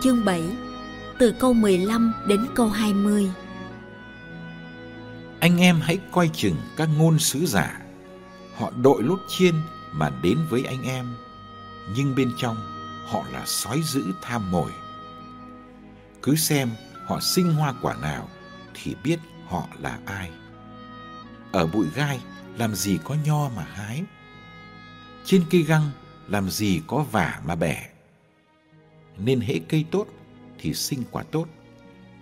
Chương 7 từ câu 15 đến câu 20. Anh em hãy coi chừng các ngôn sứ giả. Họ đội lốt chiên mà đến với anh em, nhưng bên trong họ là sói dữ tham mồi. Cứ xem họ sinh hoa quả nào thì biết họ là ai. Ở bụi gai làm gì có nho mà hái. Trên cây găng làm gì có vả mà bẻ. Nên hễ cây tốt thì sinh quả tốt,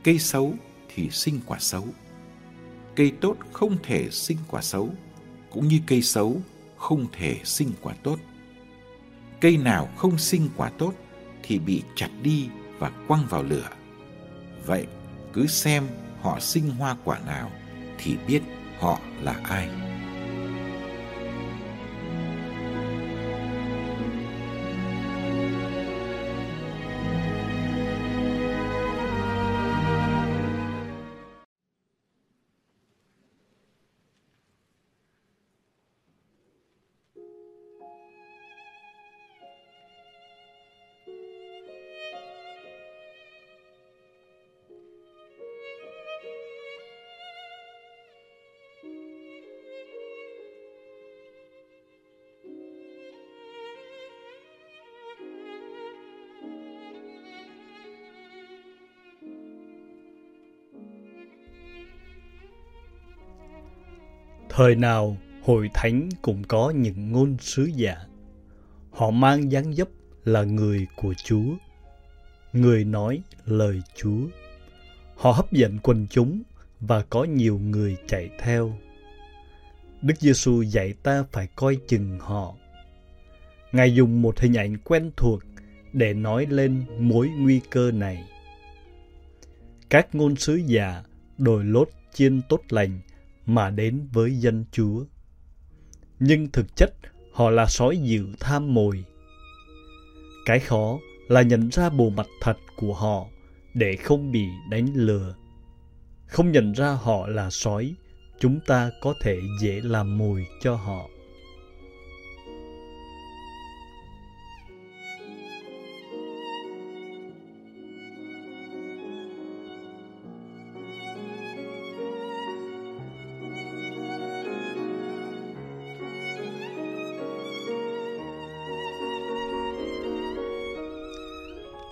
cây xấu thì sinh quả xấu. Cây tốt không thể sinh quả xấu, cũng như cây xấu không thể sinh quả tốt. Cây nào không sinh quả tốt thì bị chặt đi và quăng vào lửa. Vậy cứ xem họ sinh hoa quả nào thì biết họ là ai. Thời nào hội thánh cũng có những ngôn sứ giả. Họ mang dáng dấp là người của Chúa. Người nói lời Chúa. Họ hấp dẫn quần chúng và có nhiều người chạy theo. Đức Giêsu dạy ta phải coi chừng họ. Ngài dùng một hình ảnh quen thuộc để nói lên mối nguy cơ này. Các ngôn sứ giả đổi lốt chiên tốt lành mà đến với dân Chúa. Nhưng thực chất họ là sói dữ tham mồi. Cái khó là nhận ra bộ mặt thật của họ để không bị đánh lừa. Không nhận ra họ là sói, chúng ta có thể dễ làm mồi cho họ.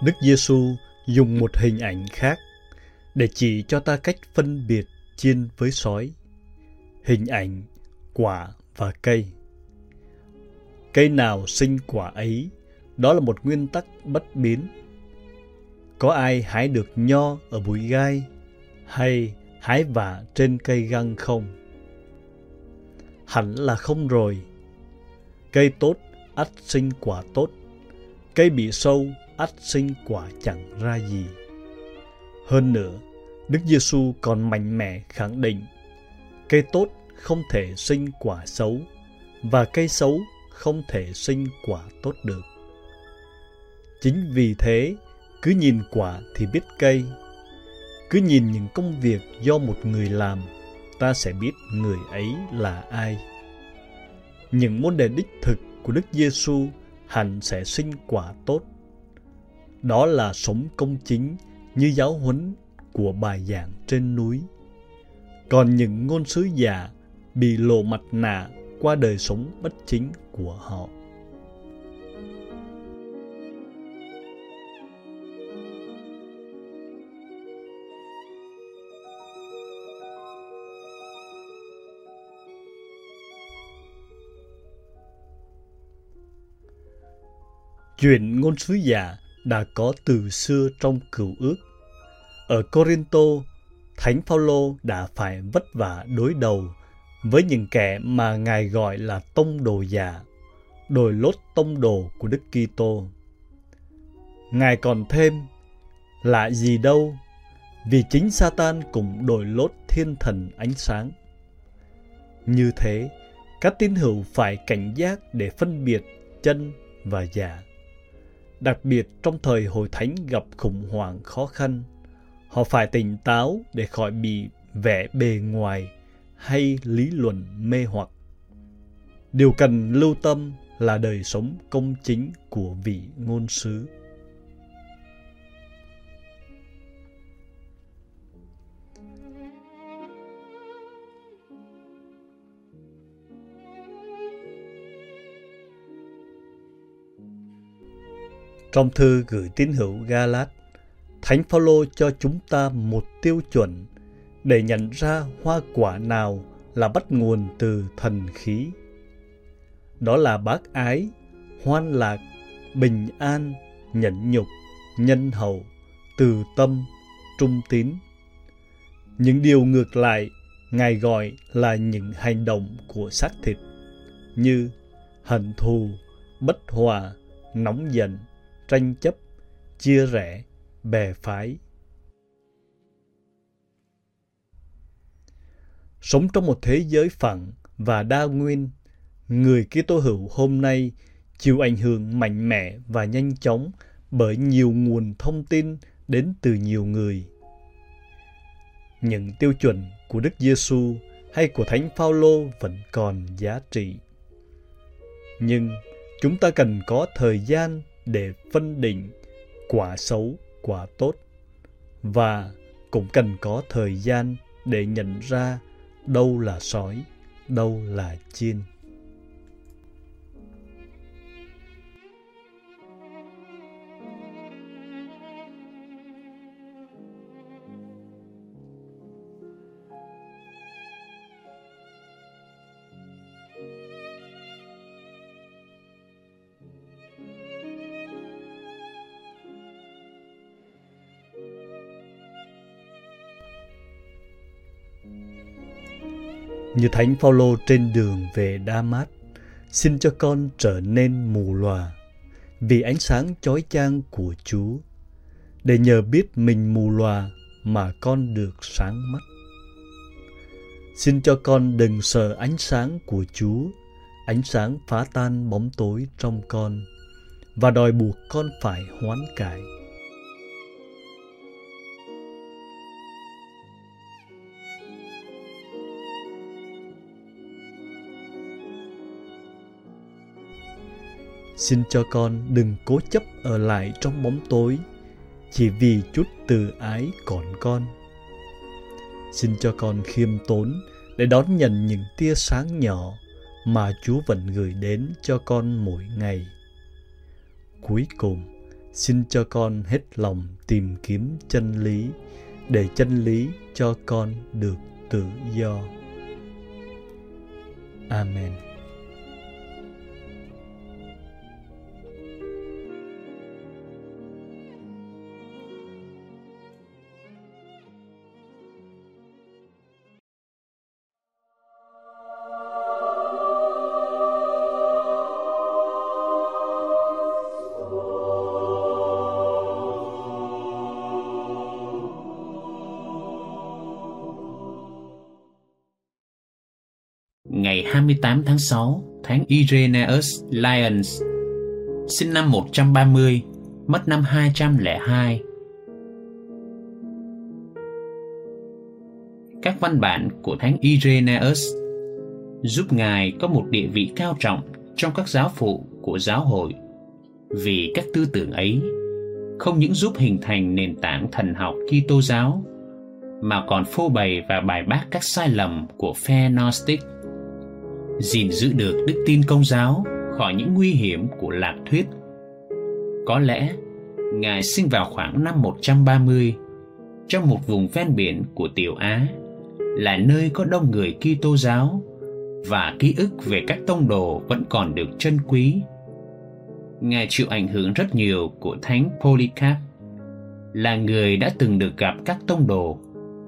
Đức Giêsu dùng một hình ảnh khác để chỉ cho ta cách phân biệt chiên với sói. Hình ảnh quả và cây. Cây nào sinh quả ấy, đó là một nguyên tắc bất biến. Có ai hái được nho ở bụi gai hay hái vả trên cây găng không? Hẳn là không rồi. Cây tốt ắt sinh quả tốt. Cây bị sâu ắt sinh quả chẳng ra gì. Hơn nữa, Đức Giêsu còn mạnh mẽ khẳng định cây tốt không thể sinh quả xấu và cây xấu không thể sinh quả tốt được. Chính vì thế, cứ nhìn quả thì biết cây. Cứ nhìn những công việc do một người làm, ta sẽ biết người ấy là ai. Những môn đề đích thực của Đức Giêsu hẳn sẽ sinh quả tốt đó là sống công chính như giáo huấn của bài giảng trên núi. Còn những ngôn sứ giả bị lộ mặt nạ qua đời sống bất chính của họ. Chuyện ngôn sứ giả đã có từ xưa trong cựu ước. Ở Corinto, Thánh Phaolô đã phải vất vả đối đầu với những kẻ mà Ngài gọi là tông đồ giả, đồi lốt tông đồ của Đức Kitô. Ngài còn thêm, lạ gì đâu, vì chính Satan cũng đổi lốt thiên thần ánh sáng. Như thế, các tín hữu phải cảnh giác để phân biệt chân và giả. Đặc biệt trong thời hội thánh gặp khủng hoảng khó khăn, họ phải tỉnh táo để khỏi bị vẻ bề ngoài hay lý luận mê hoặc. Điều cần lưu tâm là đời sống công chính của vị ngôn sứ. Trong thư gửi tín hữu Galat, Thánh Phaolô cho chúng ta một tiêu chuẩn để nhận ra hoa quả nào là bắt nguồn từ thần khí. Đó là bác ái, hoan lạc, bình an, nhẫn nhục, nhân hậu, từ tâm, trung tín. Những điều ngược lại, Ngài gọi là những hành động của xác thịt, như hận thù, bất hòa, nóng giận, tranh chấp, chia rẽ, bè phái. Sống trong một thế giới phẳng và đa nguyên, người Kitô hữu hôm nay chịu ảnh hưởng mạnh mẽ và nhanh chóng bởi nhiều nguồn thông tin đến từ nhiều người. Những tiêu chuẩn của Đức Giêsu hay của Thánh Phaolô vẫn còn giá trị. Nhưng chúng ta cần có thời gian để phân định quả xấu, quả tốt và cũng cần có thời gian để nhận ra đâu là sói, đâu là chiên. Như Thánh Phaolô trên đường về Đa Mát, xin cho con trở nên mù lòa vì ánh sáng chói chang của Chúa, để nhờ biết mình mù lòa mà con được sáng mắt. Xin cho con đừng sợ ánh sáng của Chúa, ánh sáng phá tan bóng tối trong con và đòi buộc con phải hoán cải. Xin cho con đừng cố chấp ở lại trong bóng tối chỉ vì chút từ ái còn con. Xin cho con khiêm tốn để đón nhận những tia sáng nhỏ mà Chúa vẫn gửi đến cho con mỗi ngày. Cuối cùng, xin cho con hết lòng tìm kiếm chân lý để chân lý cho con được tự do. Amen. Ngày 28 tháng 6, tháng Irenaeus Lyons, sinh năm 130, mất năm 202. Các văn bản của thánh Irenaeus giúp ngài có một địa vị cao trọng trong các giáo phụ của giáo hội vì các tư tưởng ấy không những giúp hình thành nền tảng thần học Kitô giáo mà còn phô bày và bài bác các sai lầm của phe Gnostic gìn giữ được đức tin công giáo khỏi những nguy hiểm của lạc thuyết. Có lẽ, Ngài sinh vào khoảng năm 130 trong một vùng ven biển của Tiểu Á, là nơi có đông người Kitô giáo và ký ức về các tông đồ vẫn còn được trân quý. Ngài chịu ảnh hưởng rất nhiều của Thánh Polycarp, là người đã từng được gặp các tông đồ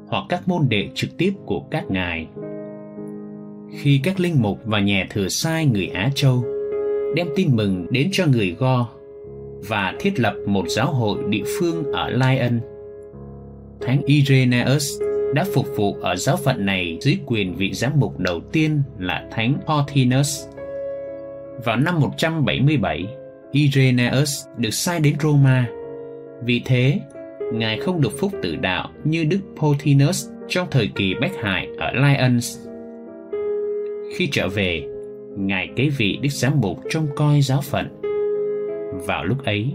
hoặc các môn đệ trực tiếp của các ngài. Khi các linh mục và nhà thừa sai người Á Châu đem tin mừng đến cho người Go và thiết lập một giáo hội địa phương ở Lyon, Thánh Irenaeus đã phục vụ ở giáo phận này dưới quyền vị giám mục đầu tiên là Thánh Pothinus. Vào năm 177, Irenaeus được sai đến Roma. Vì thế, Ngài không được phúc tử đạo như Đức Pothinus trong thời kỳ bách hại ở Lyons. Khi trở về, Ngài kế vị Đức Giám mục trông coi giáo phận. Vào lúc ấy,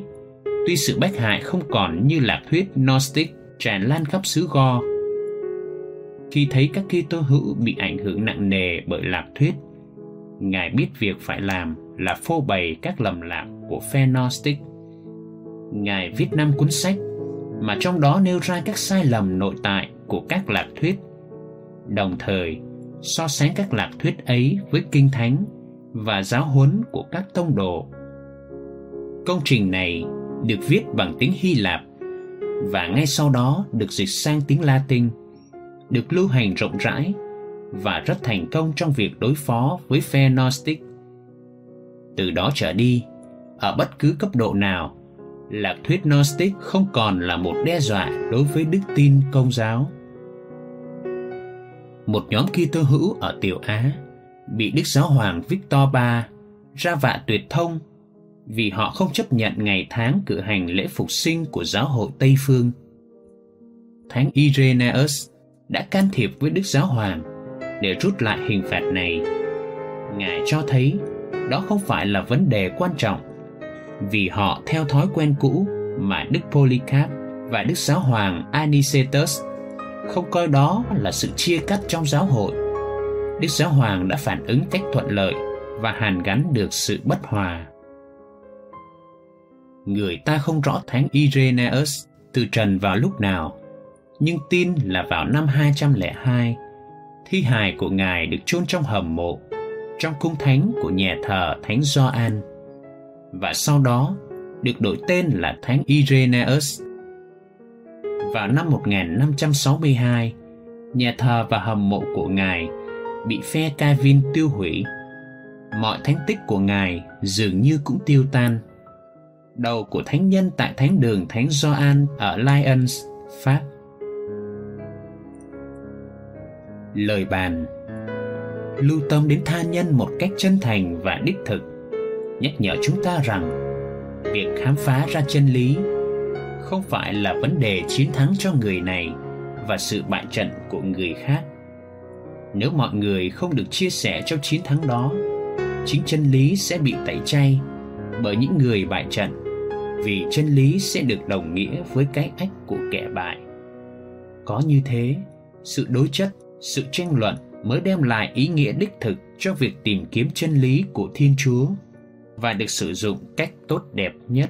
tuy sự bách hại không còn như lạc thuyết Gnostic tràn lan khắp xứ Go, khi thấy các Kitô hữu bị ảnh hưởng nặng nề bởi lạc thuyết, Ngài biết việc phải làm là phô bày các lầm lạc của phe Gnostic. Ngài viết năm cuốn sách mà trong đó nêu ra các sai lầm nội tại của các lạc thuyết, đồng thời so sánh các lạc thuyết ấy với kinh thánh và giáo huấn của các tông đồ. Công trình này được viết bằng tiếng Hy Lạp và ngay sau đó được dịch sang tiếng Latin, được lưu hành rộng rãi và rất thành công trong việc đối phó với phe Gnostic. Từ đó trở đi, ở bất cứ cấp độ nào, lạc thuyết Gnostic không còn là một đe dọa đối với đức tin công giáo. Một nhóm Kitô hữu ở Tiểu Á, bị Đức Giáo Hoàng Victor III ra vạ tuyệt thông vì họ không chấp nhận ngày tháng cử hành lễ phục sinh của giáo hội Tây Phương. Thánh Irenaeus đã can thiệp với Đức Giáo Hoàng để rút lại hình phạt này. Ngài cho thấy đó không phải là vấn đề quan trọng vì họ theo thói quen cũ mà Đức Polycarp và Đức Giáo Hoàng Anicetus không coi đó là sự chia cắt trong giáo hội. Đức Giáo Hoàng đã phản ứng cách thuận lợi và hàn gắn được sự bất hòa. Người ta không rõ Thánh Irenaeus từ trần vào lúc nào, nhưng tin là vào năm 202, thi hài của Ngài được chôn trong hầm mộ, trong cung thánh của nhà thờ Thánh Gioan và sau đó được đổi tên là Thánh Irenaeus. Vào năm 1562, nhà thờ và hầm mộ của Ngài bị phe Calvin tiêu hủy. Mọi thánh tích của Ngài dường như cũng tiêu tan. Đầu của thánh nhân tại thánh đường Thánh Gioan ở Lyons, Pháp. Lời bàn Lưu tâm đến tha nhân một cách chân thành và đích thực nhắc nhở chúng ta rằng việc khám phá ra chân lý không phải là vấn đề chiến thắng cho người này và sự bại trận của người khác. Nếu mọi người không được chia sẻ trong chiến thắng đó, chính chân lý sẽ bị tẩy chay bởi những người bại trận, vì chân lý sẽ được đồng nghĩa với cái ách của kẻ bại. Có như thế, sự đối chất, sự tranh luận mới đem lại ý nghĩa đích thực cho việc tìm kiếm chân lý của thiên chúa và được sử dụng cách tốt đẹp nhất.